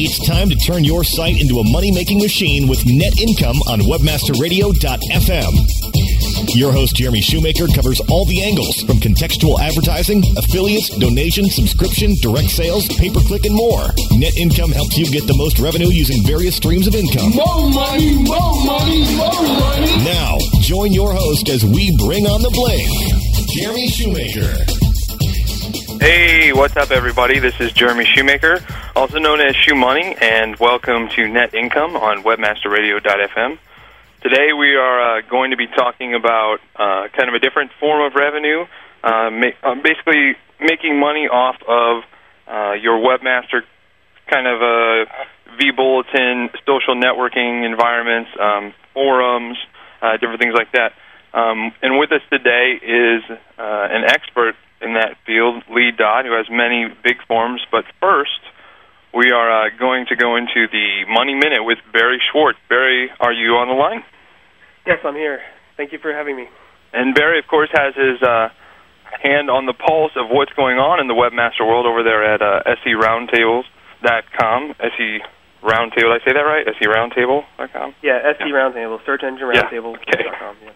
It's time to turn your site into a money making machine with net income on webmasterradio.fm. Your host, Jeremy Shoemaker, covers all the angles from contextual advertising, affiliates, donation, subscription, direct sales, pay per click, and more. Net income helps you get the most revenue using various streams of income. More money, more money, more money. Now, join your host as we bring on the bling, Jeremy Shoemaker. Hey, what's up, everybody? This is Jeremy Shoemaker, also known as Shoe Money, and welcome to Net Income on WebmasterRadio.fm. Today, we are uh, going to be talking about uh, kind of a different form of revenue, uh, ma- uh, basically making money off of uh, your webmaster kind of uh, V-bulletin, social networking environments, um, forums, different things like that. Um, and with us today is an expert in that field, Lee Dodd, who has many big forms. But first, we are uh, going to go into the Money Minute with Barry Schwartz. Barry, are you on the line? Yes, I'm here. Thank you for having me. And Barry, of course, has his uh, hand on the pulse of what's going on in the webmaster world over there at uh, seroundtables.com. Se Roundtable, did I say that right? seroundtable.com? Yeah, SE Roundtable, search engine roundtable.com. Yeah, okay. com, yeah.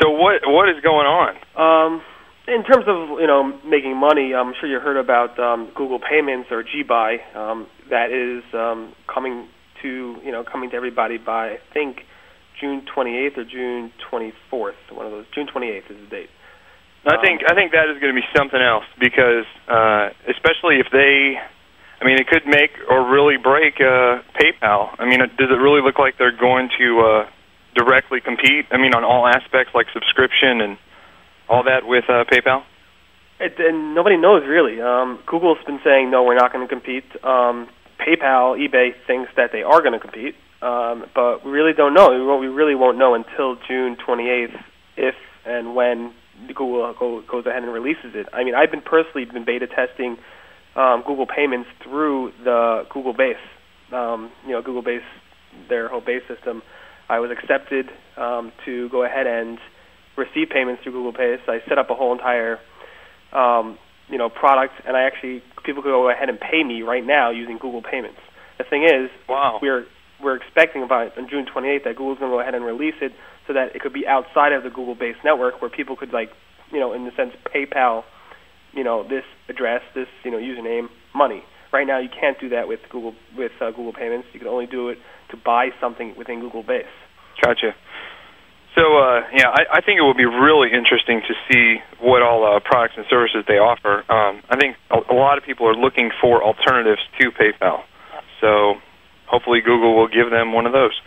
So what what is going on? Um, in terms of you know making money, I'm sure you heard about um, Google Payments or GBuy. Um, that is um, coming to you know coming to everybody by I think June 28th or June 24th. One of those. June 28th is the date. I Um, think I think that is going to be something else because uh, especially if they, I mean, it could make or really break uh, PayPal. I mean, does it really look like they're going to uh, directly compete? I mean, on all aspects like subscription and all that with uh, PayPal. It, and nobody knows really. Um, Google's been saying no, we're not going to compete. Um, PayPal, eBay thinks that they are going to compete, um, but we really don't know. We won't- We really won't know until June 28th if and when Google go, goes ahead and releases it. I mean, I've been personally been beta testing um, Google Payments through the Google Base. Um, you know, Google Base, their whole base system. I was accepted um, to go ahead and receive payments through Google Pay. So I set up a whole entire um, you know product, and I actually people could go ahead and pay me right now using Google Payments. The thing is, Wow. we're we're expecting about on June 28th that Google's going to go ahead and release it so that it could be outside of the Google Base network where people could like you know in the sense PayPal, you know this address, this you know username, money. Right now, you can't do that with Google with uh, Google Payments. You can only do it to buy something within Google Base. Gotcha. So uh, yeah, I, I think it will be really interesting to see what all uh, products and services they offer. Um, I think a, a lot of people are looking for alternatives to PayPal. So hopefully Google will give them one of those.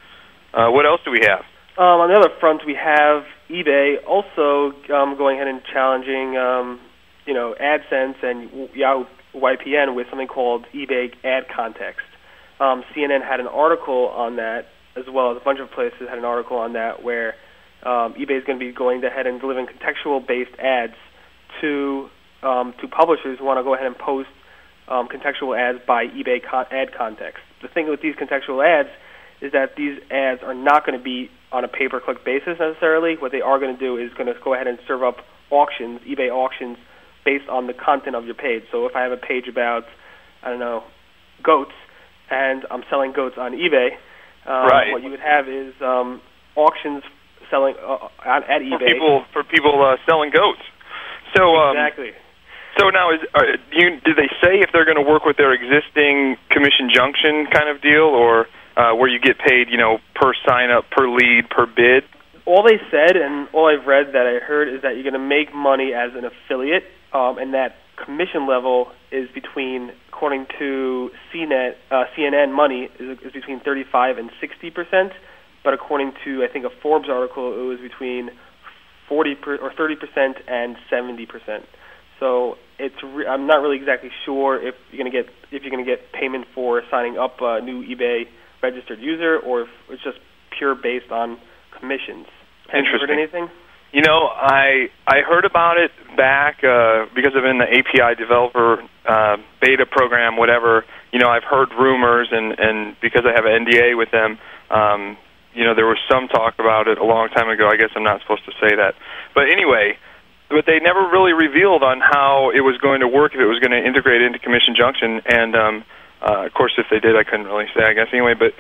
Uh, what else do we have? Um, on the other front, we have eBay also um, going ahead and challenging, um, you know, AdSense and Yahoo YPN with something called eBay Ad Context. Um, CNN had an article on that, as well as a bunch of places had an article on that, where um, eBay is going to be going ahead and delivering contextual-based ads to um, to publishers who want to go ahead and post um, contextual ads by eBay con- ad context. The thing with these contextual ads is that these ads are not going to be on a pay-per-click basis necessarily. What they are going to do is going to go ahead and serve up auctions, eBay auctions, based on the content of your page. So if I have a page about, I don't know, goats, and I'm selling goats on eBay, um, Right. what you would have is um, auctions selling uh, at, at For people for people uh, selling goats. So um, exactly. so now is are, do you do they say if they're going to work with their existing commission junction kind of deal or uh, where you get paid, you know, per sign up, per lead, per bid? all they said and all I've read that I heard is that you're going to make money as an affiliate, um, and that commission level is between, according to CNET, uh, CNN Money, is, is between 35 and 60 percent. But according to I think a Forbes article, it was between 40 per, or 30 percent and 70 percent. So it's re- I'm not really exactly sure if you're going to get if you're going to get payment for signing up a new eBay registered user or if it's just pure based on commissions. Have you heard anything? You know, I I heard about it back uh, because I'm in the API developer uh, beta program, whatever. You know, I've heard rumors, and and because I have an NDA with them, um, you know, there was some talk about it a long time ago. I guess I'm not supposed to say that, but anyway, but they never really revealed on how it was going to work if it was going to integrate into Commission Junction, and um, Uh, of course, if they did, I couldn't really say. I guess anyway, but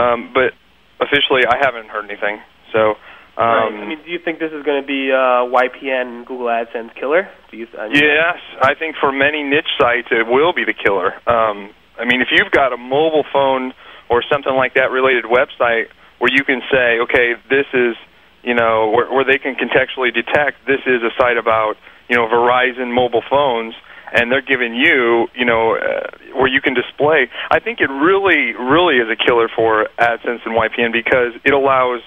um, but officially, I haven't heard anything. So. Um, right. I mean, do you think this is going to be uh, YPN Google AdSense killer? Do you, yes, I think for many niche sites it will be the killer. Um, I mean, if you've got a mobile phone or something like that related website where you can say, okay, this is, you know, where, where they can contextually detect this is a site about, you know, Verizon mobile phones, and they're giving you, you know, uh, where you can display. I think it really, really is a killer for AdSense and YPN because it allows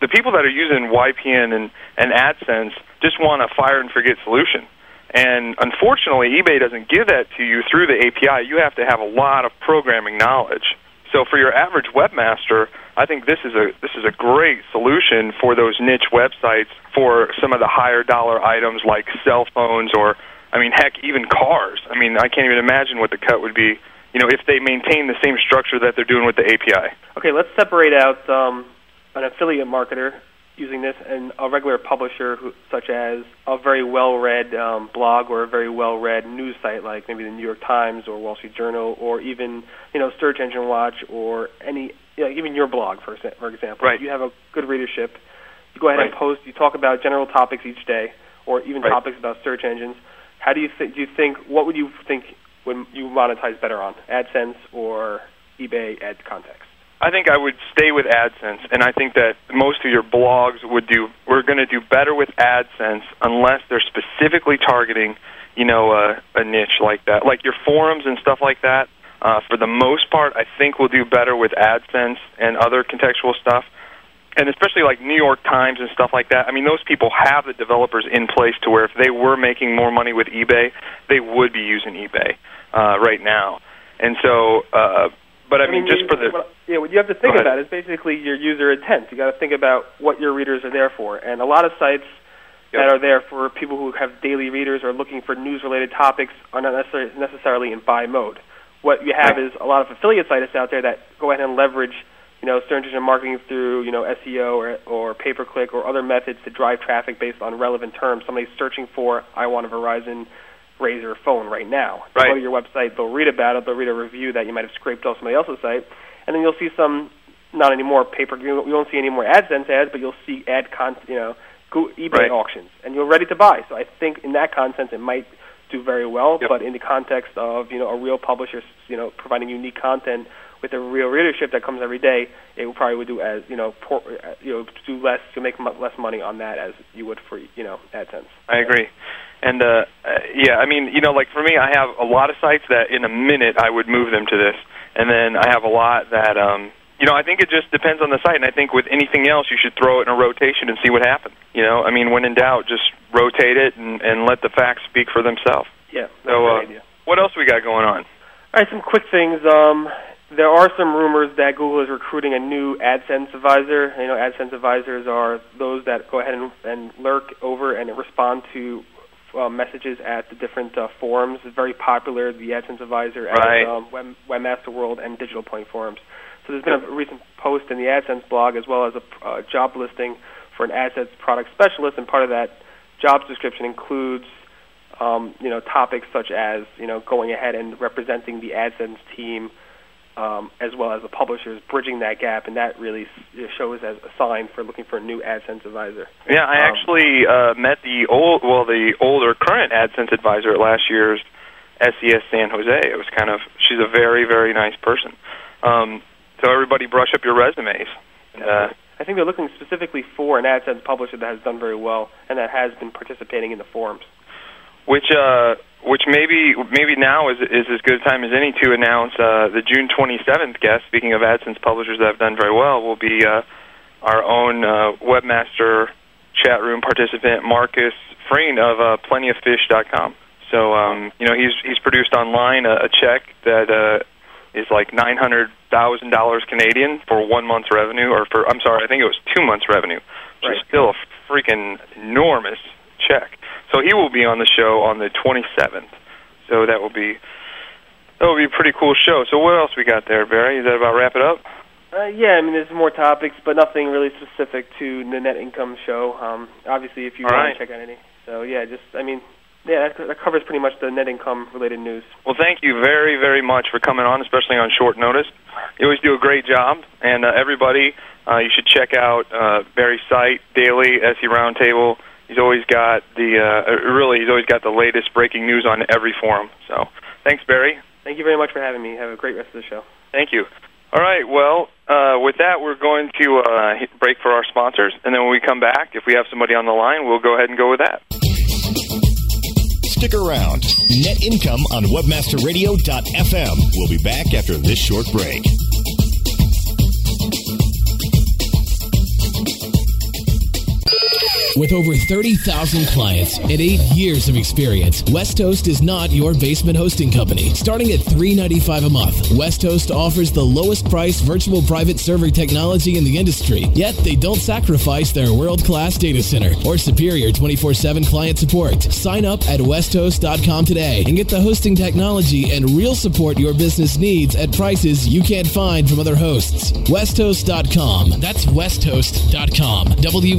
the people that are using YPN and, and AdSense just want a fire and forget solution. And unfortunately, eBay doesn't give that to you through the API. You have to have a lot of programming knowledge. So for your average webmaster, I think this is a this is a great solution for those niche websites for some of the higher dollar items like cell phones or I mean heck even cars. I mean I can't even imagine what the cut would be, you know, if they maintain the same structure that they're doing with the API. Okay, let's separate out um, an affiliate marketer using this and a regular publisher who, such as a very well-read um, blog or a very well-read news site like maybe the New York Times or Wall Street Journal or even you know Search Engine Watch or any you know, even your blog for for example. Right. You have a good readership. You go ahead right. and post. You talk about general topics each day or even right. topics about search engines. How do you think? Do you think what would you think would you monetize better on AdSense or eBay ad context? I think I would stay with AdSense, and I think that most of your blogs would do. We're going to do better with AdSense unless they're specifically targeting, you know, a, a niche like that, like your forums and stuff like that. Uh, for the most part, I think we'll do better with AdSense and other contextual stuff, and especially like New York Times and stuff like that. I mean, those people have the developers in place to where if they were making more money with eBay, they would be using eBay uh, right now. And so, uh, but I, I mean, mean, just for the what, yeah, what you have to think about is basically your user intent. You got to think about what your readers are there for, and a lot of sites Yep. that are there for people who have daily readers or looking for news-related topics are not necessarily necessarily in buy mode. What you have Right. is a lot of affiliate sites out there that go ahead and leverage, you know, search engine marketing through, you know, SEO or or pay-per-click or other methods to drive traffic based on relevant terms. Somebody's searching for, I want a Verizon Razor phone right now. They'll Right. go to your website, they'll read about it, they'll read a review that you might have scraped off somebody else's site, and then you'll see some, not anymore paper, you you won't see any more AdSense ads, but you'll see ad con, you know, go eBay Right. auctions, and you're ready to buy. So I think in that context it might do very well, Yep. but in the context of you know a real publisher, you know, providing unique content with a real readership that comes every day, it probably would do as you know, poor, uh, you know, do less to make mu- less money on that as you would for you know AdSense. I agree. And uh, uh, yeah, I mean, you know, like for me, I have a lot of sites that in a minute I would move them to this, and then I have a lot that, um, you know, I think it just depends on the site. And I think with anything else, you should throw it in a rotation and see what happens. You know, I mean, when in doubt, just rotate it and, and let the facts speak for themselves. Yeah, that's So, a uh, idea. What else we got going on? All right, some quick things. Um, there are some rumors that Google is recruiting a new AdSense advisor. You know, AdSense advisors are those that go ahead and, and lurk over and respond to uh, messages at the different uh, forums. It's very popular, the AdSense advisor at Right. um, Web, Webmaster World and Digital Point forums. So there's been a recent post in the AdSense blog as well as a uh, job listing for an AdSense product specialist, and part of that job description includes um, you know topics such as you know going ahead and representing the AdSense team um, as well as the publishers, bridging that gap, and that really shows as a sign for looking for a new AdSense advisor. Yeah, I Um, actually uh, met the old, well, the older current AdSense advisor at last year's SES San Jose. It was kind of, she's a very, very nice person. Um, so everybody, brush up your resumes. And, uh, I think they're looking specifically for an AdSense publisher that has done very well and that has been participating in the forums. Which, uh, which maybe, maybe now is is as good a time as any to announce uh, the June 27th guest. Speaking of AdSense publishers that have done very well, will be uh, our own uh, webmaster chat room participant Markus Frind of uh, plentyoffish.com. So um, you know he's he's produced online a, a check that uh, is like nine hundred thousand dollars Canadian for one month's revenue, or for I'm sorry, I think it was two months' revenue, which is still a freaking enormous check. So he will be on the show on the 27th. So that will be that will be a pretty cool show. So what else we got there, Barry? Is that about wrap it up? Uh, yeah, I mean, there's more topics, but nothing really specific to the net income show. Um, obviously, if you All want right. to check out any. So yeah, just I mean, yeah, that, that covers pretty much the net income related news. Well, thank you very, very much for coming on, especially on short notice. You always do a great job, and uh, everybody, uh, you should check out uh, Barry's site, Daily SE Roundtable. He's always got the uh, uh, really, he's always got the latest breaking news on every forum. So, thanks, Barry. Thank you very much for having me. Have a great rest of the show. Thank you. All right. Well, uh, with that, we're going to uh, break for our sponsors, and then when we come back, if we have somebody on the line, we'll go ahead and go with that. Stick around. Net income on webmasterradio.fm. We'll be back after this short break. With over 30,000 clients and eight years of experience, Westhost is not your basement hosting company. Starting at $3.95 a month, Westhost offers the lowest price virtual private server technology in the industry. Yet they don't sacrifice their world class data center or superior 24 7 client support. Sign up at westhost.com today and get the hosting technology and real support your business needs at prices you can't find from other hosts. Westhost.com. That's westhost.com. W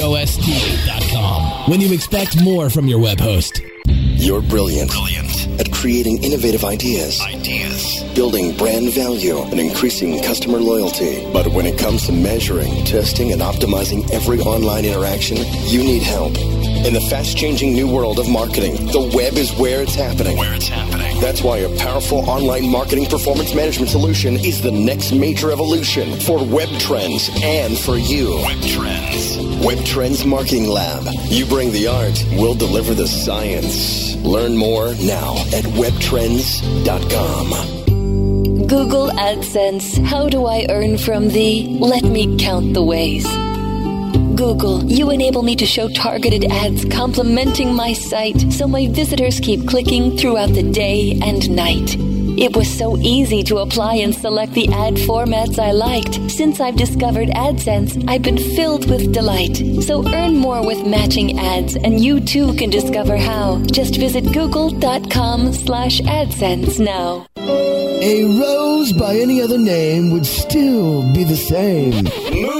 E S T H O S T.com. When you expect more from your web host. You're brilliant. Brilliant. At creating innovative ideas. Ideas. Building brand value and increasing customer loyalty. But when it comes to measuring, testing, and optimizing every online interaction, you need help. In the fast changing new world of marketing, the web is where it's happening. Where it's happening. That's why a powerful online marketing performance management solution is the next major evolution for web trends and for you. Web Trends. Web Trends Marketing Lab. You bring the art, we'll deliver the science. Learn more now at webtrends.com. Google AdSense. How do I earn from thee? Let me count the ways. Google, you enable me to show targeted ads complementing my site so my visitors keep clicking throughout the day and night. It was so easy to apply and select the ad formats I liked. Since I've discovered AdSense, I've been filled with delight. So earn more with matching ads, and you too can discover how. Just visit google.com slash AdSense now. A rose by any other name would still be the same.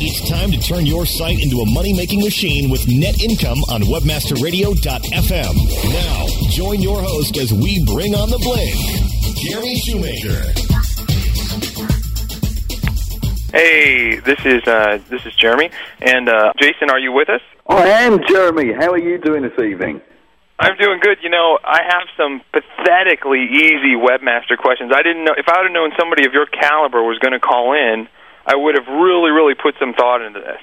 It's time to turn your site into a money making machine with net income on webmasterradio.fm. Now, join your host as we bring on the bling, Jeremy Shoemaker. Hey, this is uh, this is Jeremy, and uh, Jason, are you with us? I am, Jeremy. How are you doing this evening? I'm doing good. You know, I have some pathetically easy webmaster questions. I didn't know if I would have known somebody of your caliber was going to call in, I would have really, really put some thought into this.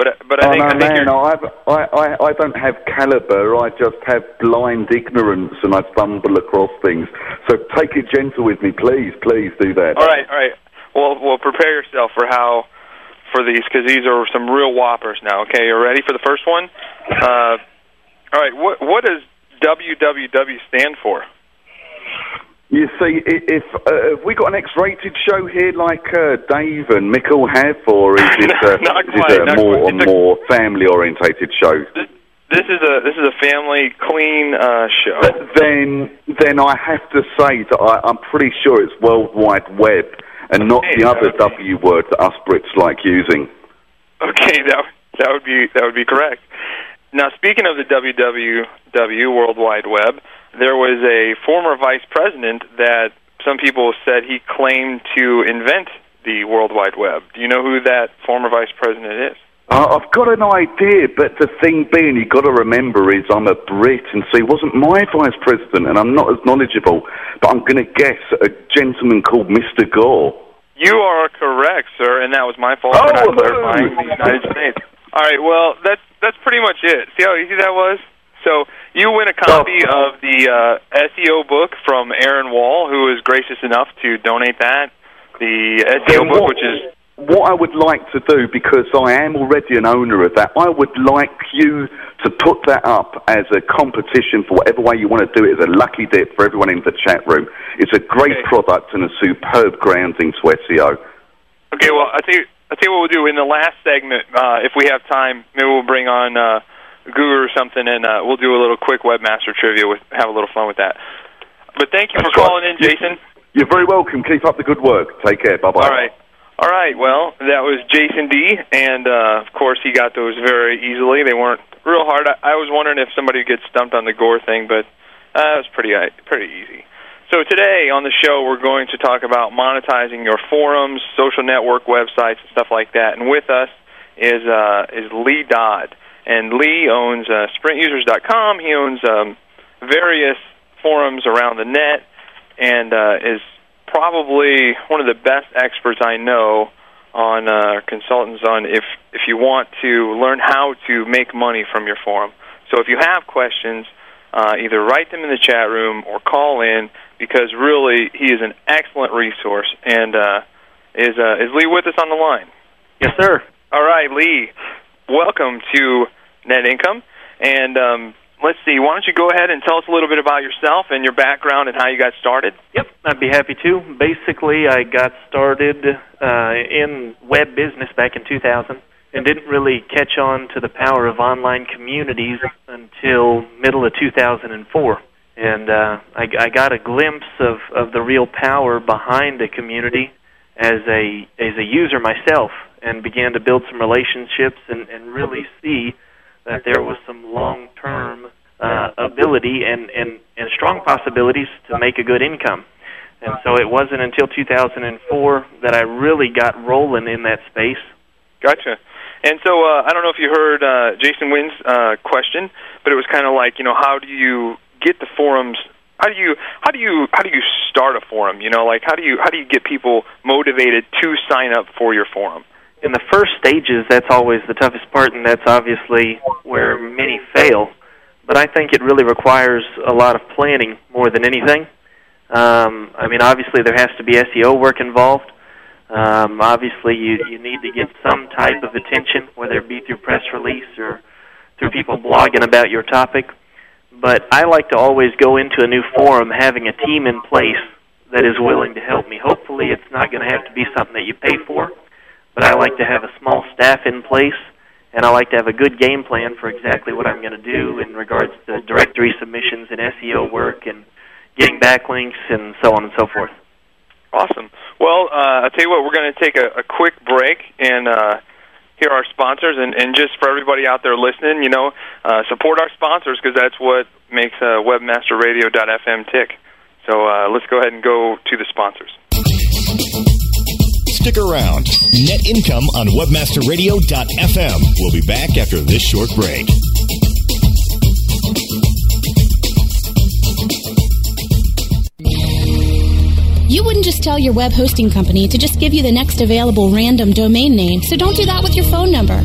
But but I oh, think no, I think man, I've, I, I, I don't have caliber. I just have blind ignorance, and I stumble across things. So take it gentle with me, please. Please do that. all right, all right. Well, well, prepare yourself for how for these because these are some real whoppers now. Okay, you ready for the first one? Uh, all right. What what does WWW stand for? You see, if uh, have we got an X-rated show here like uh, Dave and Mickle have, or is it, uh, is it a more a more family-orientated show? This is a this is a family clean uh, show. Then, then I have to say that I, I'm pretty sure it's World Wide Web and not Okay, the other. W word that us Brits like using. Okay, that that would be that would be correct. Now, speaking of the WWW World Wide Web, there was a former vice president that some people said he claimed to invent the World Wide Web. Do you know who that former vice president is? Uh, I've got an idea, but the thing being, you've got to remember is I'm a Brit, and so he wasn't my vice president, and I'm not as knowledgeable. But I'm going to guess a gentleman called Mr. Gore. You are correct, sir, and that was my fault for Oh, not clarifying the United States. All right, well, that's that's pretty much it. See how easy that was? So you win a copy of the uh, SEO book from Aaron Wall, who is gracious enough to donate that. The SEO book, what- which is what I would like to do, because I am already an owner of that, I would like you to put that up as a competition for whatever way you want to do it as a lucky dip for everyone in the chat room. It's a great Okay. product and a superb grounding to SEO. Okay, well, I think I think what we'll do in the last segment, uh, if we have time, maybe we'll bring on uh, Guru or something, and uh, we'll do a little quick webmaster trivia with have a little fun with that. But thank you for right. calling in, Jason. You're very welcome. Keep up the good work. Take care. Bye bye. All right. All right. Well, that was Jason D, and uh, of course he got those very easily. They weren't real hard. I, I was wondering if somebody gets get stumped on the Gore thing, but uh, it was pretty uh, pretty easy. So today on the show we're going to talk about monetizing your forums, social network websites, and stuff like that. And with us is uh, is Lee Dodd, and Lee owns uh, SprintUsers.com. He owns um, various forums around the net, and uh, is probably one of the best experts I know on uh, consultants on if if you want to learn how to make money from your forum. So if you have questions, uh, either write them in the chat room or call in because really he is an excellent resource. And uh, is uh, is Lee with us on the line? Yes, sir. All right, Lee. Welcome to Net Income. And um, let's see. Why don't you go ahead and tell us a little bit about yourself and your background and how you got started? Yep, I'd be happy to. Basically, I got started uh, in web business back in 2000 and didn't really catch on to the power of online communities until middle of 2004. And uh, I, I got a glimpse of, of the real power behind a community as a as a user myself, and began to build some relationships and, and really see that there was some long term uh, ability and, and, and strong possibilities to make a good income. And so it wasn't until 2004 that I really got rolling in that space. Gotcha. And so uh, I don't know if you heard uh, Jason Wynn's uh, question, but it was kind of like, you know, how do you get the forums? How do you how do you how do you start a forum? You know, like how do you how do you get people motivated to sign up for your forum? In the first stages, that's always the toughest part, and that's obviously where many fail. But I think it really requires a lot of planning more than anything. Um, I mean, obviously there has to be SEO work involved. Um, obviously, you you need to get some type of attention, whether it be through press release or through people blogging about your topic. But I like to always go into a new forum having a team in place that is willing to help me. Hopefully, it's not going to have to be something that you pay for, but I like to have a small staff in place, and I like to have a good game plan for exactly what I'm going to do in regards to directory submissions and SEO work and getting backlinks and so on and so forth. Awesome. Well, uh, I'll tell you what, we're going to take a, a quick break and uh, hear our sponsors. And, and just for everybody out there listening, you know, uh, support our sponsors because that's what makes uh, WebmasterRadio.fm tick. So uh, let's go ahead and go to the sponsors. Stick around. Net income on webmasterradio.fm. We'll be back after this short break. You wouldn't just tell your web hosting company to just give you the next available random domain name, so don't do that with your phone number.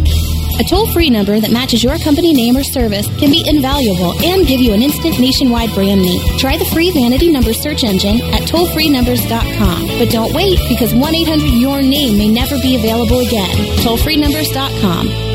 A toll free number that matches your company name or service can be invaluable and give you an instant nationwide brand name. Try the free vanity number search engine at tollfreenumbers.com. But don't wait because 1 800 Your Name may never be available again. Tollfreenumbers.com.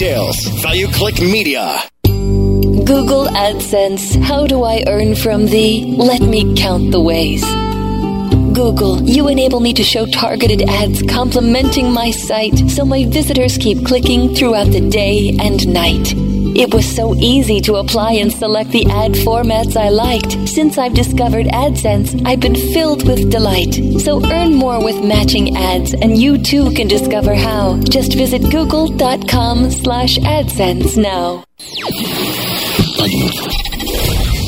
Value Click Media. Google AdSense. How do I earn from thee? Let me count the ways. Google, you enable me to show targeted ads complimenting my site so my visitors keep clicking throughout the day and night. It was so easy to apply and select the ad formats I liked. Since I've discovered AdSense, I've been filled with delight. So earn more with matching ads, and you too can discover how. Just visit google.com slash AdSense now.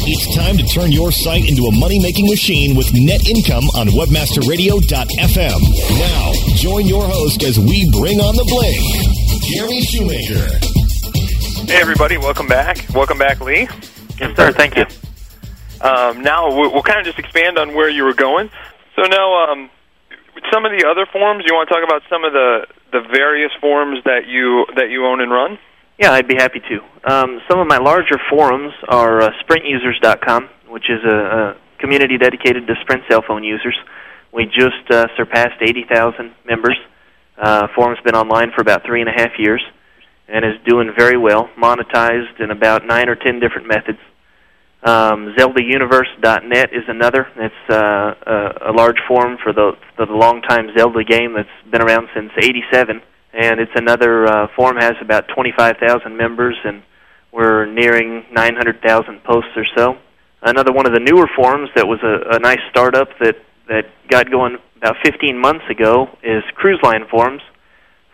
It's time to turn your site into a money making machine with net income on webmasterradio.fm. Now, join your host as we bring on the bling, Jeremy Shoemaker. Hey, everybody, welcome back. Welcome back, Lee. Yes, sir. Thank you. Um, now, we'll, we'll kind of just expand on where you were going. So now, um, some of the other forums, you want to talk about some of the, the various forums that you that you own and run? Yeah, I'd be happy to. Um, some of my larger forums are uh, SprintUsers.com, which is a, a community dedicated to Sprint cell phone users. We just uh, surpassed 80,000 members. Uh, forum's been online for about three and a half years and is doing very well, monetized in about nine or ten different methods. Um, ZeldaUniverse.net is another. It's uh, a, a large forum for the the long-time Zelda game that's been around since '87, and it's another uh, forum has about 25,000 members, and we're nearing 900,000 posts or so. Another one of the newer forums that was a, a nice startup that that got going about 15 months ago is Cruise Line forums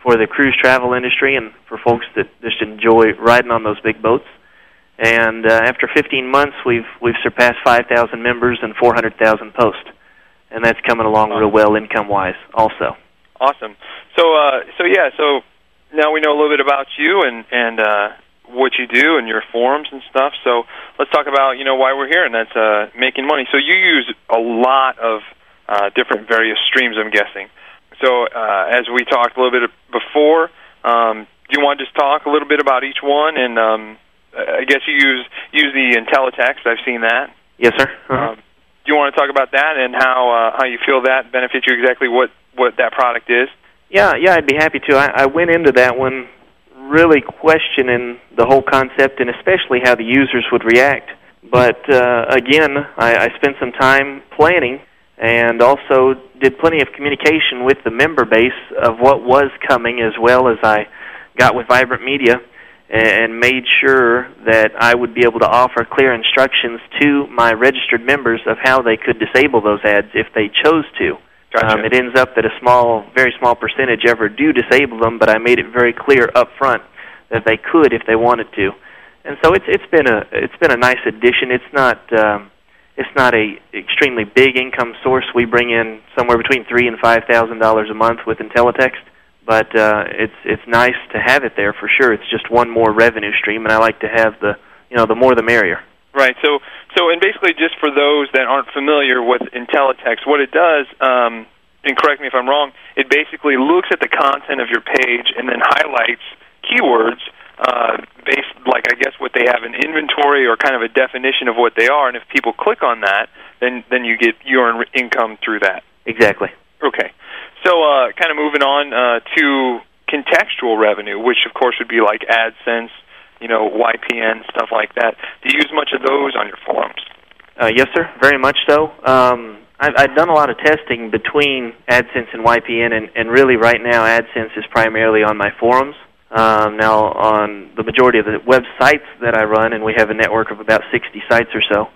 for the cruise travel industry and for folks that just enjoy riding on those big boats. And uh, after 15 months, we've we've surpassed 5,000 members and 400,000 posts, and that's coming along real well income-wise, also. Awesome. So, uh, so yeah, so now we know a little bit about you and and uh, what you do and your forums and stuff. So let's talk about you know why we're here, and that's uh, making money. So you use a lot of uh, different various streams, I'm guessing. So uh, as we talked a little bit before, um, do you want to just talk a little bit about each one and um, I guess you use use the IntelliText. I've seen that. Yes, sir. Uh-huh. Um, do you want to talk about that and how uh, how you feel that benefits you exactly what what that product is? Yeah, yeah, I'd be happy to. I, I went into that one really questioning the whole concept and especially how the users would react. But uh, again, I, I spent some time planning and also did plenty of communication with the member base of what was coming as well as I got with Vibrant Media and made sure that I would be able to offer clear instructions to my registered members of how they could disable those ads if they chose to. Gotcha. Um, it ends up that a small, very small percentage ever do disable them, but I made it very clear up front that they could if they wanted to. And so it's it's been a it's been a nice addition. It's not um, it's not a extremely big income source. We bring in somewhere between three and five thousand dollars a month with IntelliText but uh, it's it's nice to have it there for sure. It's just one more revenue stream, and I like to have the you know the more the merrier. Right. So so and basically, just for those that aren't familiar with IntelliText, what it does, um, and correct me if I'm wrong, it basically looks at the content of your page and then highlights keywords uh, based, like I guess, what they have in inventory or kind of a definition of what they are. And if people click on that, then then you get you earn income through that. Exactly. Okay. So, uh, kind of moving on uh, to contextual revenue, which of course would be like AdSense, you know, YPN, stuff like that. Do you use much of those on your forums? Uh, yes, sir. Very much so. Um, I've, I've done a lot of testing between AdSense and YPN, and, and really right now AdSense is primarily on my forums. Um, now, on the majority of the websites that I run, and we have a network of about 60 sites or so,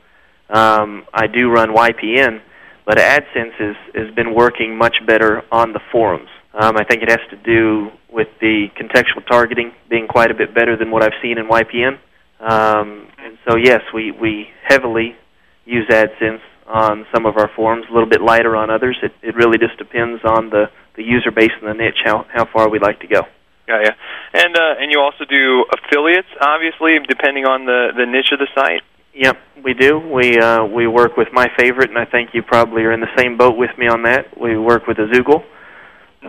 um, I do run YPN but AdSense is, has been working much better on the forums. Um, I think it has to do with the contextual targeting being quite a bit better than what I've seen in YPN. Um, and so, yes, we, we heavily use AdSense on some of our forums, a little bit lighter on others. It, it really just depends on the, the user base and the niche, how, how far we'd like to go. Yeah, yeah. And, uh, and you also do affiliates, obviously, depending on the, the niche of the site? Yep, we do. We uh, we work with my favorite, and I think you probably are in the same boat with me on that. We work with Azoogle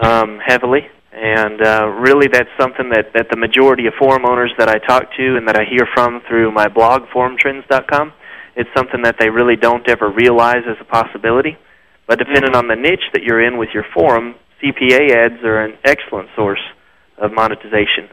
um, heavily, and uh, really that's something that that the majority of forum owners that I talk to and that I hear from through my blog forumtrends.com, it's something that they really don't ever realize as a possibility. But depending on the niche that you're in with your forum, CPA ads are an excellent source of monetization,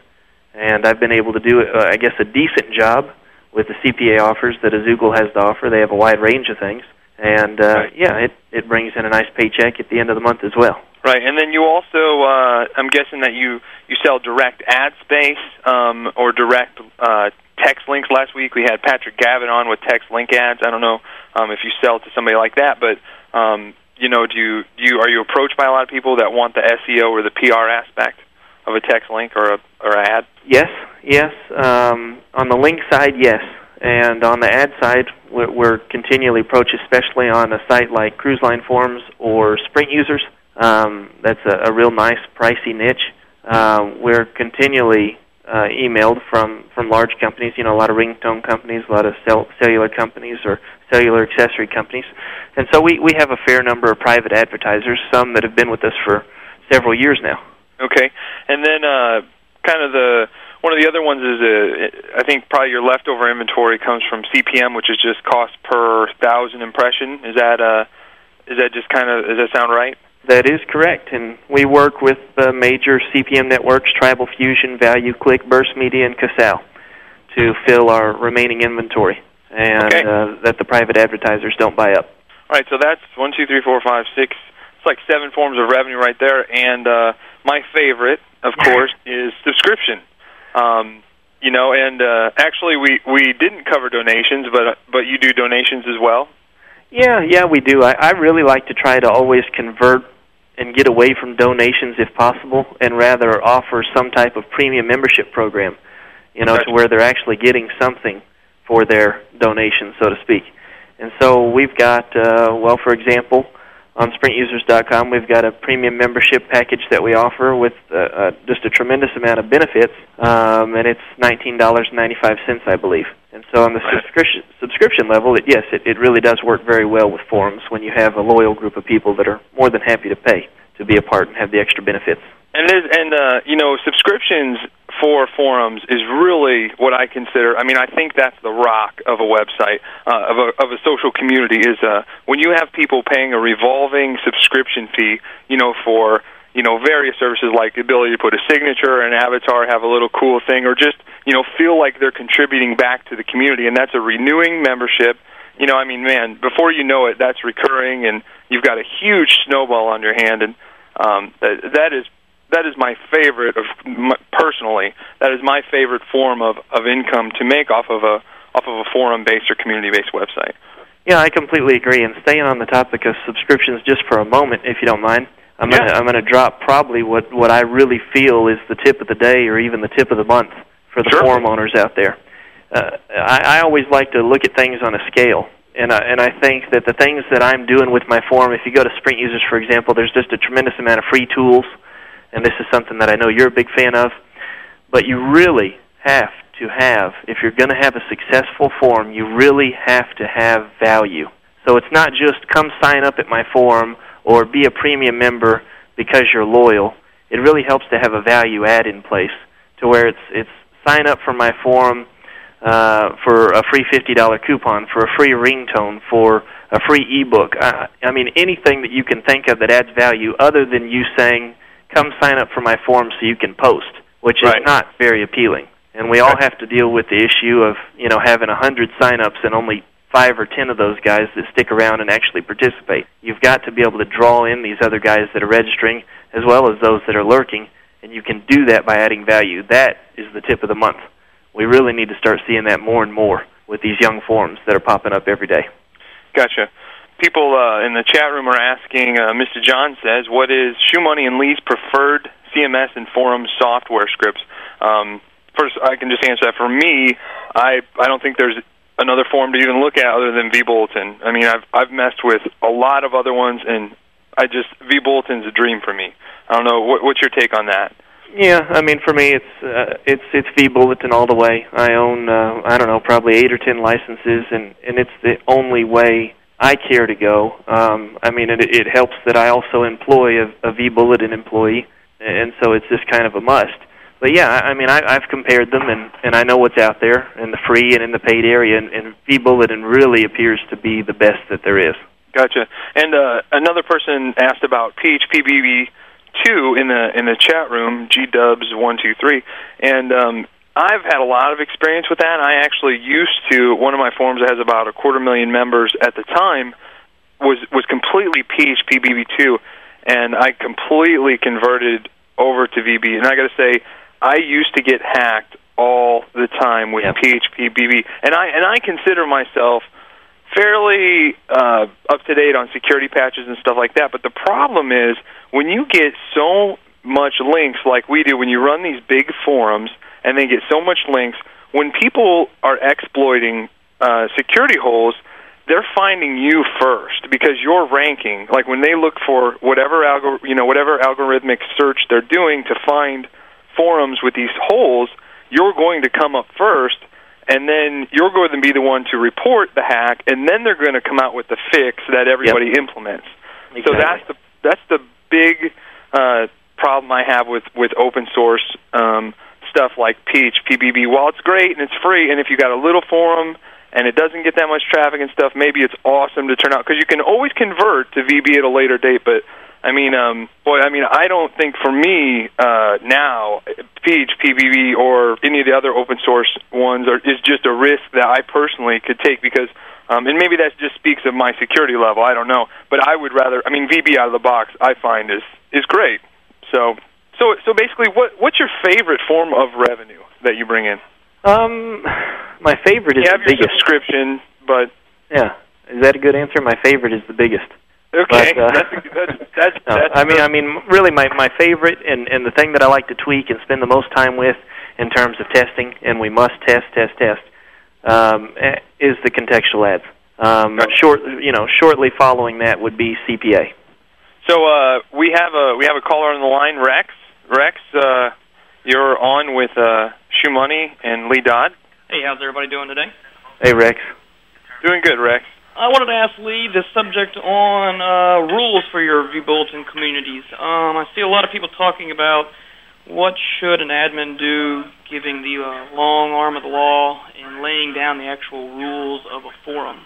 and I've been able to do, uh, I guess, a decent job with the CPA offers that Azoogle has to offer. They have a wide range of things, and uh, right. yeah, it it brings in a nice paycheck at the end of the month as well. Right, and then you also, uh, I'm guessing that you you sell direct ad space um, or direct uh, text links. Last week we had Patrick Gavin on with text link ads. I don't know um, if you sell to somebody like that, but um, you know, do you do you are you approached by a lot of people that want the SEO or the PR aspect of a text link or a or ad? Yes, yes. Um, on the link side, yes. And on the ad side, we're, we're continually approached, especially on a site like Cruise Line Forums or Sprint Users. Um, that's a, a real nice, pricey niche. Uh, we're continually uh, emailed from from large companies. You know, a lot of ringtone companies, a lot of cell, cellular companies, or cellular accessory companies. And so we we have a fair number of private advertisers, some that have been with us for several years now. Okay, and then uh, kind of the one of the other ones is uh, I think probably your leftover inventory comes from CPM, which is just cost per thousand impression. Is that uh, is that just kind of does that sound right? That is correct, and we work with the major CPM networks: Tribal Fusion, Value Click, Burst Media, and Casale, to fill our remaining inventory, and Okay. uh, that the private advertisers don't buy up. All right, so that's one, two, three, four, five, six. It's like seven forms of revenue right there. And uh, my favorite, of course, is subscription. Um, you know, and uh, actually, we we didn't cover donations, but but you do donations as well. Yeah, yeah, we do. I, I really like to try to always convert and get away from donations if possible, and rather offer some type of premium membership program. You know, to where they're actually getting something for their donation, so to speak. And so we've got, uh, well, for example, on SprintUsers.com, we've got a premium membership package that we offer with uh, uh, just a tremendous amount of benefits, um, and it's $19.95, I believe. And so on the subscription subscription level, it, yes, it, it really does work very well with forums when you have a loyal group of people that are more than happy to pay to be a part and have the extra benefits. And it is, and uh, you know, subscriptions for forums is really what I consider. I mean, I think that's the rock of a website, uh, of a of a social community. Is uh, when you have people paying a revolving subscription fee, you know, for you know various services like the ability to put a signature, or an avatar, have a little cool thing, or just you know feel like they're contributing back to the community, and that's a renewing membership. You know, I mean, man, before you know it, that's recurring, and you've got a huge snowball on your hand, and um, that, that is that is my favorite of my, personally. That is my favorite form of of income to make off of a off of a forum based or community based website. Yeah, I completely agree. And staying on the topic of subscriptions just for a moment, if you don't mind, I'm Yeah. gonna I'm gonna drop probably what what I really feel is the tip of the day or even the tip of the month for the forum owners out there. Uh, I, I always like to look at things on a scale. And I, and I think that the things that I'm doing with my forum, if you go to Sprint Users, for example, there's just a tremendous amount of free tools, and this is something that I know you're a big fan of. But you really have to have, if you're going to have a successful forum, you really have to have value. So it's not just come sign up at my forum or be a premium member because you're loyal. It really helps to have a value add in place to where it's it's sign up for my forum uh, for a free fifty dollar coupon, for a free ringtone, for a free ebook. I, I mean anything that you can think of that adds value other than you saying, "Come sign up for my forum so you can post," which is not very appealing. And we all have to deal with the issue of you know having a hundred signups and only five or ten of those guys that stick around and actually participate. You've got to be able to draw in these other guys that are registering as well as those that are lurking, and you can do that by adding value. That is the tip of the month. We really need to start seeing that more and more with these young forums that are popping up every day. Gotcha. People uh, in the chat room are asking. Uh, Mr. John says, "What is Shoe Money and Lee's preferred CMS and forum software scripts?" Um, first, I can just answer that. For me, I I don't think there's another forum to even look at other than vBulletin. I mean, I've I've messed with a lot of other ones, and I just vBulletin's a dream for me. I don't know what, what's your take on that. Yeah, I mean, for me, it's uh, it's it's V Bulletin all the way. I own uh, I don't know probably eight or ten licenses, and and it's the only way I care to go. Um, I mean, it, it helps that I also employ a, a V Bulletin employee, and so it's just kind of a must. But yeah, I I mean, I, I've compared them, and and I know what's out there in the free and in the paid area, and, and V Bulletin really appears to be the best that there is. Gotcha. And uh, another person asked about PHPBB two in the in the chat room, G Dubs one two three, and um, I've had a lot of experience with that. I actually used to one of my forums that has about a quarter million members at the time was was completely PHP PHPBB two, and I completely converted over to VB. And I got to say, I used to get hacked all the time with PHPBB, and I and I consider myself fairly uh, up to date on security patches and stuff like that. But the problem is when you get so much links like we do when you run these big forums and they get so much links. when people are exploiting uh, security holes, they're finding you first because you're ranking. Like when they look for whatever algor- you know whatever algorithmic search they're doing to find forums with these holes, you're going to come up first, and then you're going to be the one to report the hack, and then they're going to come out with the fix that everybody Yep. implements. So that's the that's the big uh, problem I have with with open source um, stuff like Peach, PBB. While it's great and it's free, and if you got a little forum and it doesn't get that much traffic and stuff, maybe it's awesome to turn out because you can always convert to VB at a later date. But I mean, um, boy, I mean, I don't think for me uh, now Peach, PBB, or any of the other open source ones are, is just a risk that I personally could take because. Um, and maybe that just speaks of my security level. I don't know, but I would rather. I mean, VB out of the box, I find is is great. So, so, so basically, what what's your favorite form of revenue that you bring in? Um, my favorite is you have the your biggest. subscription, but Yeah, is that a good answer? My favorite is the biggest. okay, But, uh, that's, that's that's No, that's. I mean, I mean, really, my my favorite and and the thing that I like to tweak and spend the most time with in terms of testing, and we must test, test, test, um, eh, is the contextual ads. Um, short, you know, shortly following that would be CPA. So uh, we have a we have a caller on the line, Rex. Rex, uh, you're on with uh, Shoe Money and Lee Dodd. Hey, how's everybody doing today? Hey, Rex. Doing good, Rex. I wanted to ask Lee the subject on uh, rules for your vBulletin communities. Um, I see a lot of people talking about what should an admin do, giving the uh, long arm of the law and laying down the actual rules of a forum.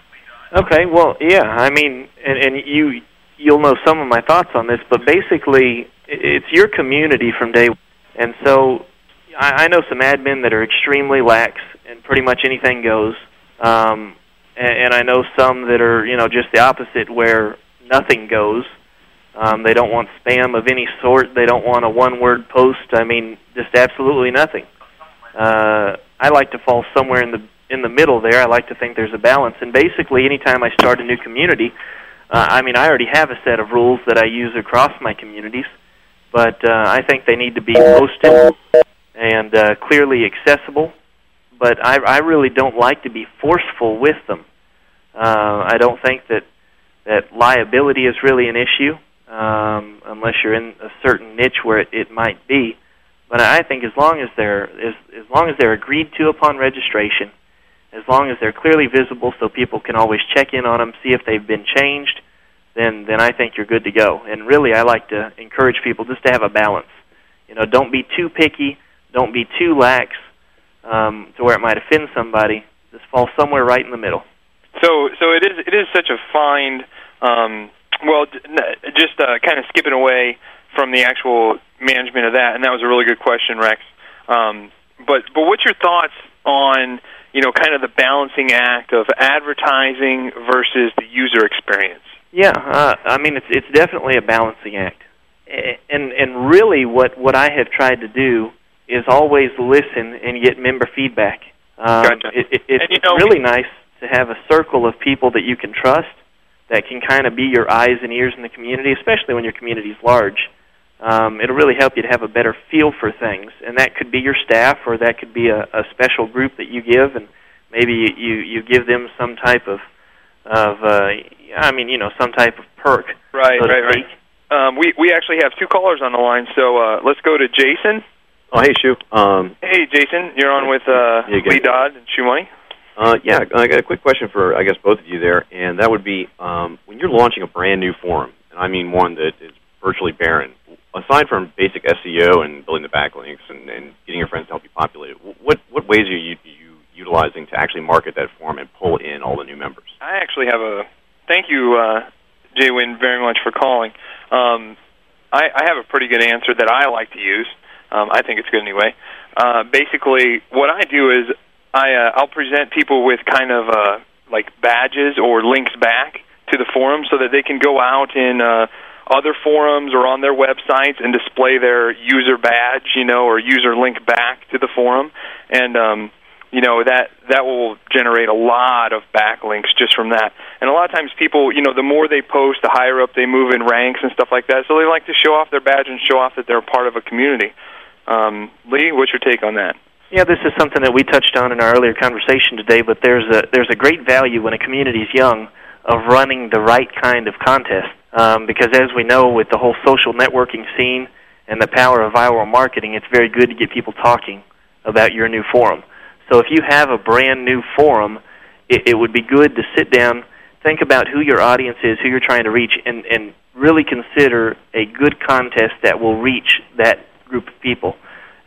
Okay, well, yeah, I mean, and, and you you'll know some of my thoughts on this, but basically, i- it's your community from day one, and so I, know some admin that are extremely lax and pretty much anything goes, um, and, and I know some that are you know just the opposite, where nothing goes. Um, they don't want spam of any sort. They don't want a one-word post. I mean, just absolutely nothing. Uh, I like to fall somewhere in the in the middle there. I like to think there's a balance. And basically, anytime I start a new community, uh, I mean, I already have a set of rules that I use across my communities, but uh, I think they need to be posted and uh, clearly accessible. But I, I really don't like to be forceful with them. Uh, I don't think that that liability is really an issue um, unless you're in a certain niche where it, it might be. But I think as long as they're as, as long as they're agreed to upon registration, as long as they're clearly visible, so people can always check in on them, see if they've been changed, then then I think you're good to go. And really, I like to encourage people just to have a balance. You know, don't be too picky, don't be too lax, um, to where it might offend somebody. Just fall somewhere right in the middle. So, so it is it is such a fine. Um, well, just uh, kind of skipping away from the actual management of that, and that was a really good question, Rex. Um, but but what's your thoughts on you know kind of the balancing act of advertising versus the user experience? Yeah, uh, I mean it's it's definitely a balancing act, and and really what what I have tried to do is always listen and get member feedback. Um, Gotcha. it, it, it's you know- really nice to have a circle of people that you can trust that can kind of be your eyes and ears in the community, especially when your community is large. Um, it'll really help you to have a better feel for things, and that could be your staff, or that could be a, a special group that you give, and maybe you, you you give them some type of of uh, I mean you know some type of perk. Right, so to right, right. Um, we we actually have two callers on the line, so uh, let's go to Jason. Oh, hey, Shu. Um, Hey, Jason, you're on with uh, Yeah. Lee Dodd and Shoe Money. uh, yeah, I got a quick question for, I guess, both of you there, and that would be um, when you're launching a brand new forum, and I mean one that is virtually barren, aside from basic SEO and building the backlinks and, and getting your friends to help you populate it, what, what ways are you, you utilizing to actually market that forum and pull in all the new members? I actually have a thank you, uh, Jay Wynn, very much for calling. Um, I, I have a pretty good answer that I like to use. Um, I think it's good anyway. Uh, basically, what I do is I uh, I'll present people with kind of uh, like badges or links back to the forum so that they can go out in uh, other forums or on their websites and display their user badge, you know, or user link back to the forum, and um, you know that that will generate a lot of backlinks just from that. And a lot of times people, you know, the more they post, the higher up they move in ranks and stuff like that. So they like to show off their badge and show off that they're part of a community. Um, Lee, what's your take on that? Yeah, this is something that we touched on in our earlier conversation today. But there's a there's a great value when a community is young of running the right kind of contest, um, because as we know, with the whole social networking scene and the power of viral marketing, it's very good to get people talking about your new forum. So if you have a brand new forum, it, it would be good to sit down, think about who your audience is, who you're trying to reach, and, and really consider a good contest that will reach that group of people.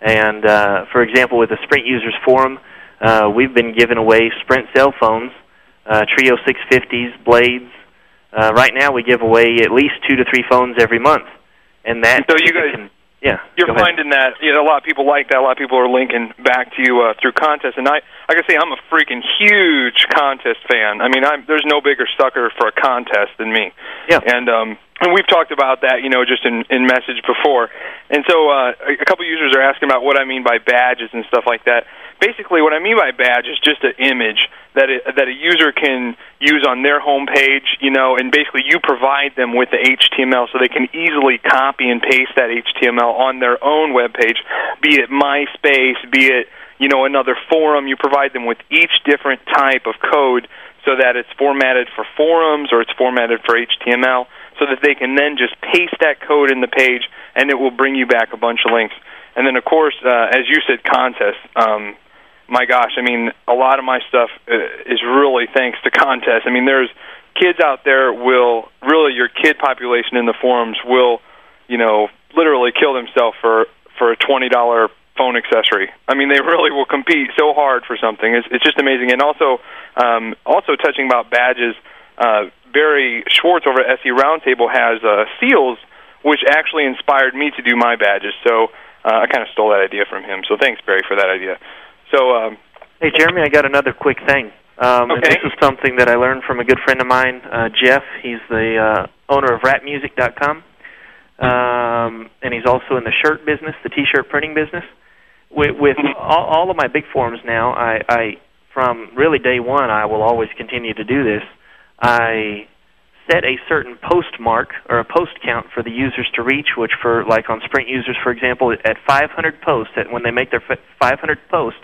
And uh, for example, with the Sprint Users Forum, uh, we've been giving away Sprint cell phones, uh, Treo 650s, Blades. Uh, right now, we give away at least two to three phones every month, and that So you guys, can, yeah, you're finding that you know a lot of people like that. A lot of people are linking back to you uh, through contests, and I, like I say, I'm a freaking huge contest fan. I mean, I'm, there's no bigger sucker for a contest than me. Yeah. And um, and we've talked about that, you know, just in in message before. And so uh, a, couple users are asking about what I mean by badges and stuff like that. Basically, what I mean by badge is just an image that it, that a user can use on their homepage, you know, and basically you provide them with the HTML so they can easily copy and paste that HTML on their own web page, be it MySpace, be it you know another forum. You provide them with each different type of code so that it's formatted for forums or it's formatted for HTML, so that they can then just paste that code in the page and it will bring you back a bunch of links. And then of course, uh, as you said, contests. Um, my gosh, I mean, a lot of my stuff uh, is really thanks to contests. I mean, there's kids out there will really your kid population in the forums will, you know, literally kill themselves for for a twenty dollar phone accessory. I mean, they really will compete so hard for something. It's, it's just amazing. And also, um, also touching about badges, uh, Barry Schwartz over at SE Roundtable has uh, seals, which actually inspired me to do my badges. So uh, I kind of stole that idea from him. So thanks, Barry, for that idea. So um, Hey, Jeremy, I got another quick thing. Um, Okay. This is something that I learned from a good friend of mine, uh, Jeff. He's the uh, owner of RapMusic.com, um, and he's also in the shirt business, the T-shirt printing business. With, with all, all of my big forums now, I, I from really day one, I will always continue to do this. I set a certain post mark or a post count for the users to reach, which for like on Sprint users, for example, at 500 posts, at when they make their f- 500 post,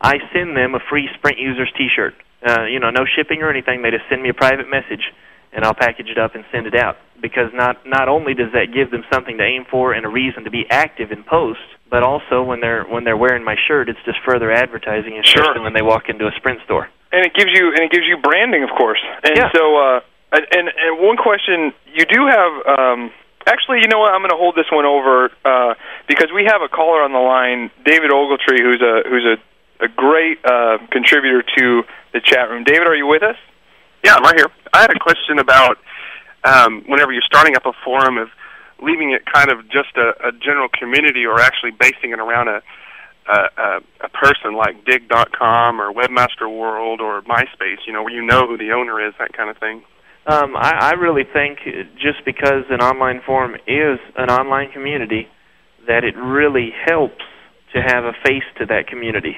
I send them a free Sprint users T-shirt. Uh, you know, no shipping or anything. They just send me a private message, and I'll package it up and send it out. Because not not only does that give them something to aim for and a reason to be active in post, but also when they're when they're wearing my shirt, it's just further advertising, especially when they walk into a Sprint store. And it gives you and it gives you branding, of course. And Yeah. so, uh, and and and one question you do have. Um, actually, you know what? I'm going to hold this one over uh, because we have a caller on the line, David Ogletree, who's a who's a a great uh, contributor to the chat room. David, are you with us? Yeah, I'm right here. I had a question about um, whenever you're starting up a forum of leaving it kind of just a, a general community or actually basing it around a a, a, a person like Digg.com or Webmaster World or MySpace, you know, where you know who the owner is, that kind of thing. Um, I, I really think just because an online forum is an online community, that it really helps to have a face to that community.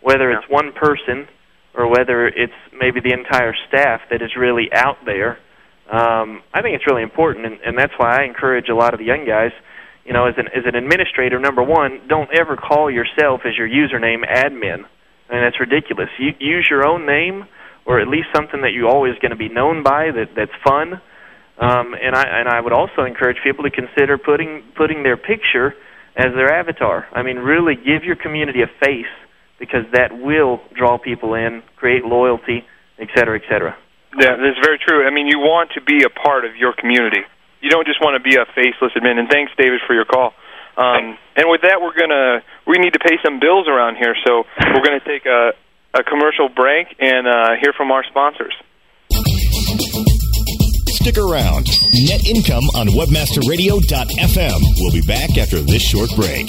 Whether it's one person or whether it's maybe the entire staff that is really out there, um, I think it's really important, and, and that's why I encourage a lot of the young guys. You know, as an as an administrator, number one, don't ever call yourself as your username admin. I mean, that's ridiculous. You use your own name, or at least something that you're always going to be known by that that's fun. Um, and I and I would also encourage people to consider putting putting their picture as their avatar. I mean, really give your community a face because that will draw people in, create loyalty, et cetera, et cetera. Yeah, that's very true. I mean, you want to be a part of your community. You don't just want to be a faceless admin. And thanks, David, for your call. Um, and with that, we're gonna we need to pay some bills around here, so we're gonna take a a commercial break and uh, hear from our sponsors. Stick around. Net income on webmasterradio.fm. We'll be back after this short break.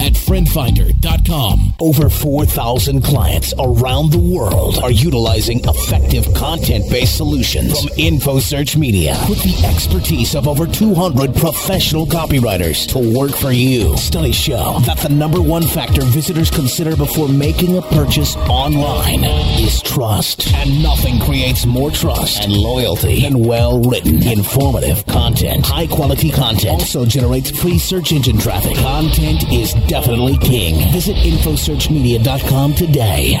at friendfinder.com. Over 4,000 clients around the world are utilizing effective content based solutions from InfoSearch Media with the expertise of over 200 professional copywriters to work for you. Studies show that the number one factor visitors consider before making a purchase online is trust. And nothing creates more trust and loyalty than well written, informative content. High quality content also generates free search engine traffic. Content is definitely king. Visit InfoSearchMedia.com today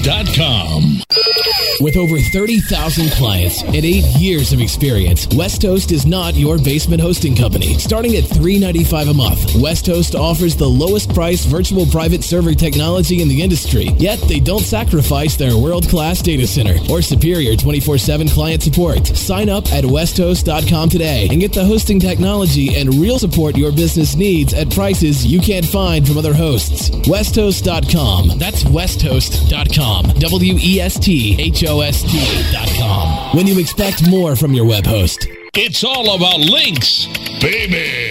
With over 30,000 clients and eight years of experience, Westhost is not your basement hosting company. Starting at $3.95 a month, Westhost offers the lowest price virtual private server technology in the industry, yet they don't sacrifice their world class data center or superior 24 7 client support. Sign up at westhost.com today and get the hosting technology and real support your business needs at prices you can't find from other hosts. Westhost.com. That's westhost.com. W E S T H O S T.com. When you expect more from your web host. It's all about links, baby.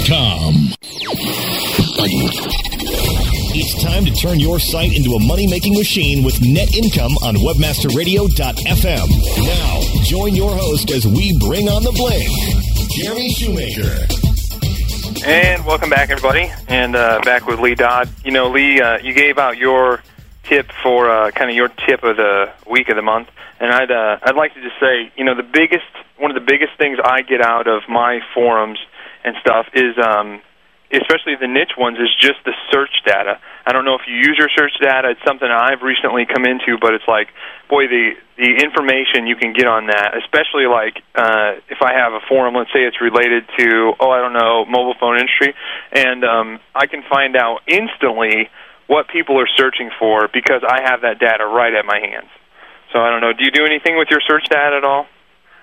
It's time to turn your site into a money making machine with net income on WebmasterRadio.fm. Now, join your host as we bring on the bling, Jeremy Schoemaker. And welcome back, everybody. And uh, back with Lee Dodd. You know, Lee, uh, you gave out your tip for uh, kind of your tip of the week of the month, and I'd uh, I'd like to just say, you know, the biggest one of the biggest things I get out of my forums and stuff is, um, especially the niche ones, is just the search data. I don't know if you use your search data. It's something I've recently come into, but it's like, boy, the the information you can get on that, especially like uh, if I have a forum, let's say it's related to, oh, I don't know, mobile phone industry, and um, I can find out instantly what people are searching for because I have that data right at my hands. So I don't know. Do you do anything with your search data at all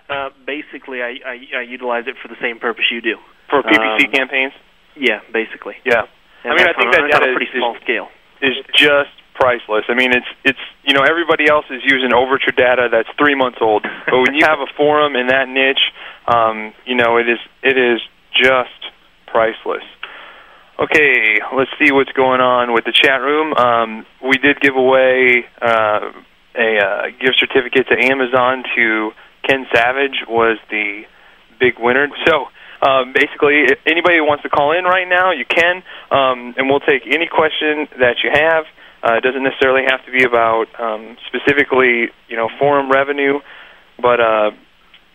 Uh, basically, I, I I utilize it for the same purpose you do. For PPC Um, campaigns? Yeah, basically. Yeah. And I mean, I think that on data a pretty is- small scale. is just priceless. I mean, it's it's you know everybody else is using Overture data that's three months old, but when you have a forum in that niche, um, you know it is it is just priceless. Okay, let's see what's going on with the chat room. Um, we did give away uh, a uh, gift certificate to Amazon to Ken Savage was the big winner. So um, basically, anybody who wants to call in right now, you can, um, and we'll take any question that you have. Uh, it doesn't necessarily have to be about um, specifically, you know, forum revenue, but uh,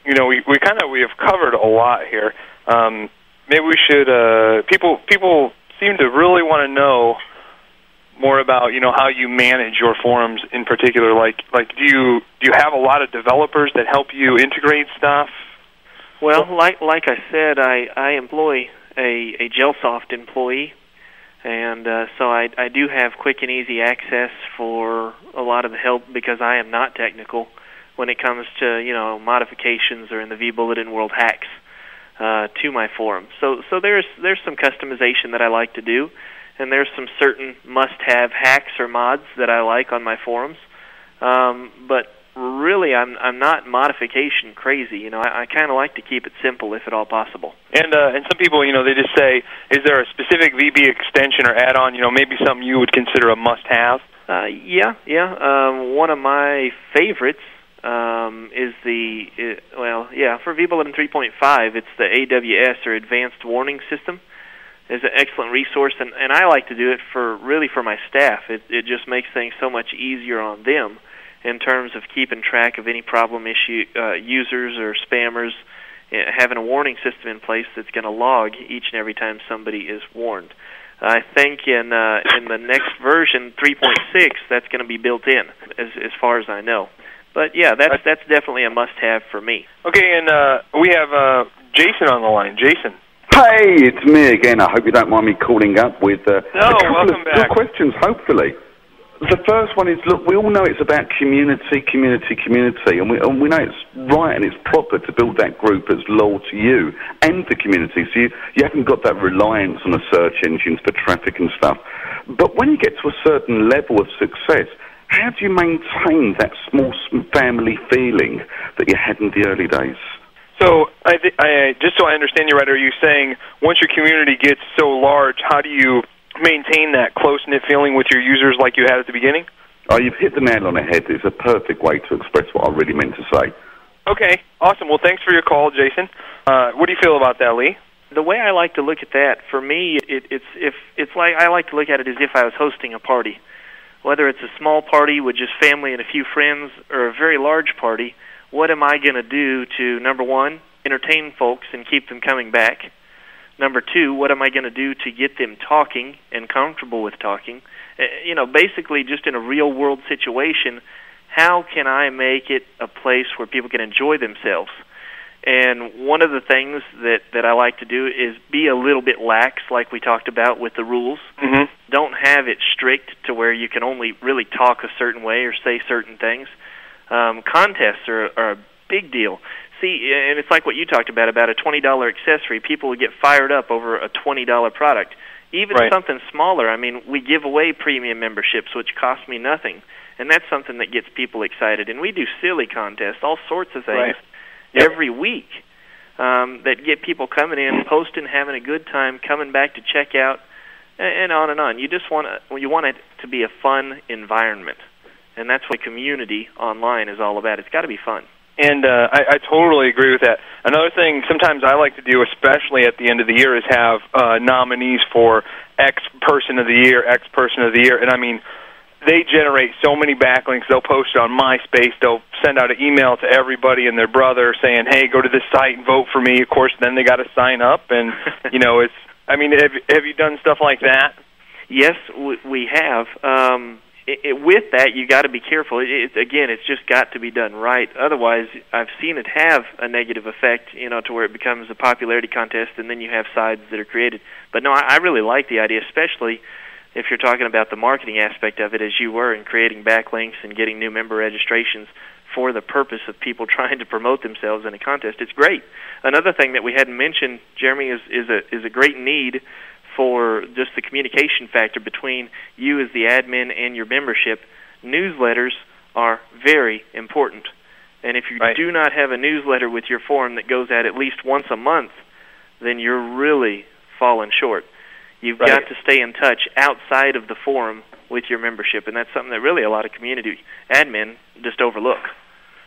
you know, we we kind of we have covered a lot here. Um, maybe we should. Uh, people people seem to really want to know more about you know how you manage your forums in particular. Like like do you do you have a lot of developers that help you integrate stuff? Well, like like I said, I I employ a a Jelsoft employee, and uh, so I I do have quick and easy access for a lot of the help because I am not technical when it comes to you know modifications or in the V vBulletin world hacks uh, to my forum. So so there's there's some customization that I like to do, and there's some certain must-have hacks or mods that I like on my forums. Um, but really, I'm I'm not modification crazy. You know, I, I kind of like to keep it simple if at all possible. And uh, and some people, you know, they just say, is there a specific VB extension or add-on? You know, maybe something you would consider a must-have. Uh, yeah, yeah. Um, one of my favorites um, is the uh, well, yeah, for vBulletin 3.5, it's the AWS or Advanced Warning System. It's an excellent resource, and, and I like to do it for really for my staff. It it just makes things so much easier on them in terms of keeping track of any problem issue uh, users or spammers. uh, Having a warning system in place that's going to log each and every time somebody is warned. I think in uh, in the next version 3.6 that's going to be built in as as far as I know. But yeah, that's that's definitely a must-have for me. Okay, and uh, we have uh, Jason on the line. Jason. Hey, it's me again. I hope you don't mind me calling up with uh, No, a couple welcome of back. questions, hopefully. The first one is, look, we all know it's about community, community, community, and we, and we know it's right and it's proper to build that group that's loyal to you and the community, so you, you haven't got that reliance on the search engines for traffic and stuff. But when you get to a certain level of success, how do you maintain that small family feeling that you had in the early days? So, I, th- I just so I understand you right, are you saying once your community gets so large, how do you maintain that close knit feeling with your users like you had at the beginning? Oh, you've hit the nail on the head. It's a perfect way to express what I really meant to say. Okay, awesome. Well, thanks for your call, Jason. Uh, what do you feel about that, Lee? The way I like to look at that, for me, it, it's if it's like I like to look at it as if I was hosting a party, whether it's a small party with just family and a few friends, or a very large party. What am I going to do to number one, entertain folks and keep them coming back? Number two, what am I going to do to get them talking and comfortable with talking? Uh, you know, basically, just in a real world situation, how can I make it a place where people can enjoy themselves? And one of the things that that I like to do is be a little bit lax, like we talked about with the rules. Mm-hmm. Don't have it strict to where you can only really talk a certain way or say certain things. Um, contests are, are a big deal. See, and it's like what you talked about about a twenty dollar accessory. People would get fired up over a twenty dollar product. Even Right. something smaller. I mean, we give away premium memberships, which cost me nothing, and that's something that gets people excited. And we do silly contests, all sorts of things Right. every week um, that get people coming in, posting, having a good time, coming back to check out, and, and on and on. You just want to, you want it to be a fun environment, and that's what community online is all about. It's got to be fun. And uh, I, I totally agree with that. Another thing sometimes I like to do, especially at the end of the year, is have uh, nominees for X person of the year, X person of the year. And I mean, they generate so many backlinks. They'll post it on MySpace. They'll send out an email to everybody and their brother saying, "Hey, go to this site and vote for me." Of course, then they got to sign up, and you know, it's. I mean, have have you done stuff like that? Yes, we, we have. Um, it, it, with that, you got to be careful. It, it, again, it's just got to be done right. Otherwise, I've seen it have a negative effect. You know, to where it becomes a popularity contest, and then you have sides that are created. But no, I, I really like the idea, especially if you're talking about the marketing aspect of it, as you were in creating backlinks and getting new member registrations for the purpose of people trying to promote themselves in a contest, it's great. Another thing that we hadn't mentioned, Jeremy, is is a is a great need for just the communication factor between you as the admin and your membership. Newsletters are very important. And if you right. do not have a newsletter with your forum that goes out at least once a month, then you're really falling short. You've right. got to stay in touch outside of the forum with your membership, and that's something that really a lot of community admin just overlook.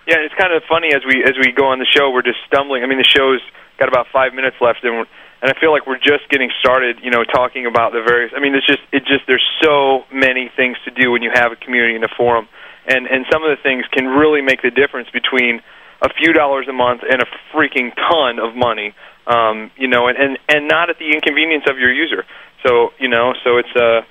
Yeah, it's kind of funny as we as we go on the show. We're just stumbling. I mean, the show's got about five minutes left, and we're, and I feel like we're just getting started. You know, talking about the various. I mean, it's just it just there's so many things to do when you have a community and a forum, and and some of the things can really make the difference between a few dollars a month and a freaking ton of money. Um, you know, and and and not at the inconvenience of your user. So you know, so it's uh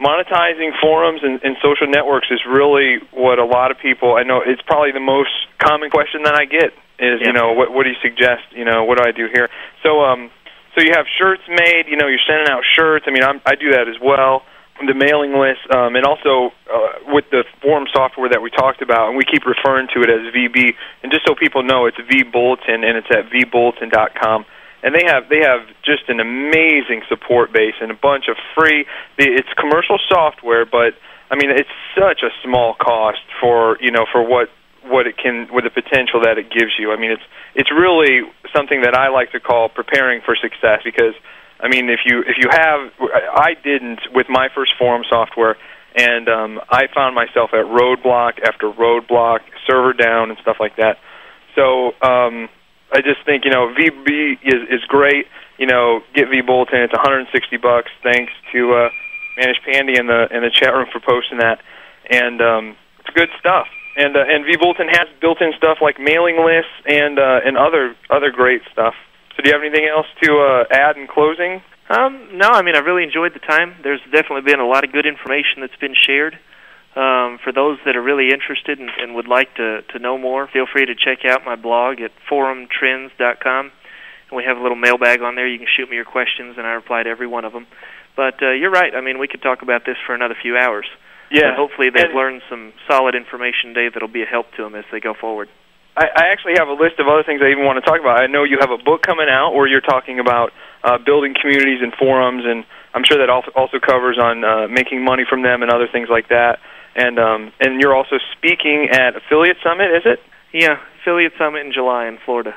monetizing forums and, and social networks is really what a lot of people I know it's probably the most common question that I get is Yeah. you know what what do you suggest you know what do I do here so um so you have shirts made you know you're sending out shirts I mean I'm, I do that as well the mailing list um, and also uh, with the forum software that we talked about and we keep referring to it as VB and just so people know it's vBulletin and it's at vbulletin.com and they have they have just an amazing support base and a bunch of free. It's commercial software, but I mean it's such a small cost for you know for what what it can with the potential that it gives you. I mean it's it's really something that I like to call preparing for success because I mean if you if you have I didn't with my first forum software and um, I found myself at roadblock after roadblock, server down and stuff like that. So um, I just think you know VB is is great. You know, get vBulletin. It's 160 bucks. Thanks to uh, Manish Pandy in the in the chat room for posting that, and um, it's good stuff. And uh, and vBulletin has built-in stuff like mailing lists and uh, and other other great stuff. So do you have anything else to uh, add in closing? Um, no, I mean I've really enjoyed the time. There's definitely been a lot of good information that's been shared. Um, for those that are really interested and, and would like to, to know more, feel free to check out my blog at forumtrends.com. And we have a little mailbag on there. You can shoot me your questions, and I reply to every one of them. But uh, you're right. I mean, we could talk about this for another few hours. Yeah. But hopefully they've And- learned some solid information, Dave, that'll be a help to them as they go forward. I, I actually have a list of other things I even want to talk about. I know you have a book coming out where you're talking about uh, building communities and forums, and I'm sure that also, also covers on uh, making money from them and other things like that. And um, and you're also speaking at Affiliate Summit, is it? Yeah, Affiliate Summit in July in Florida.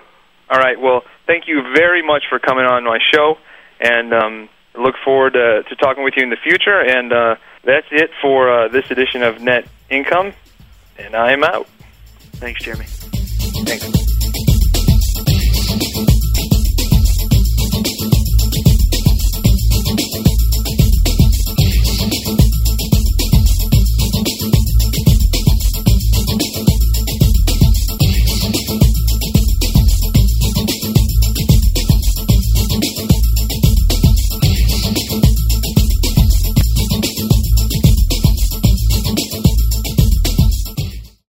All right. Well, thank you very much for coming on my show, and um, look forward to, to talking with you in the future. And uh, that's it for uh, this edition of Net Income, and I am out. Thanks, Jeremy. Thanks.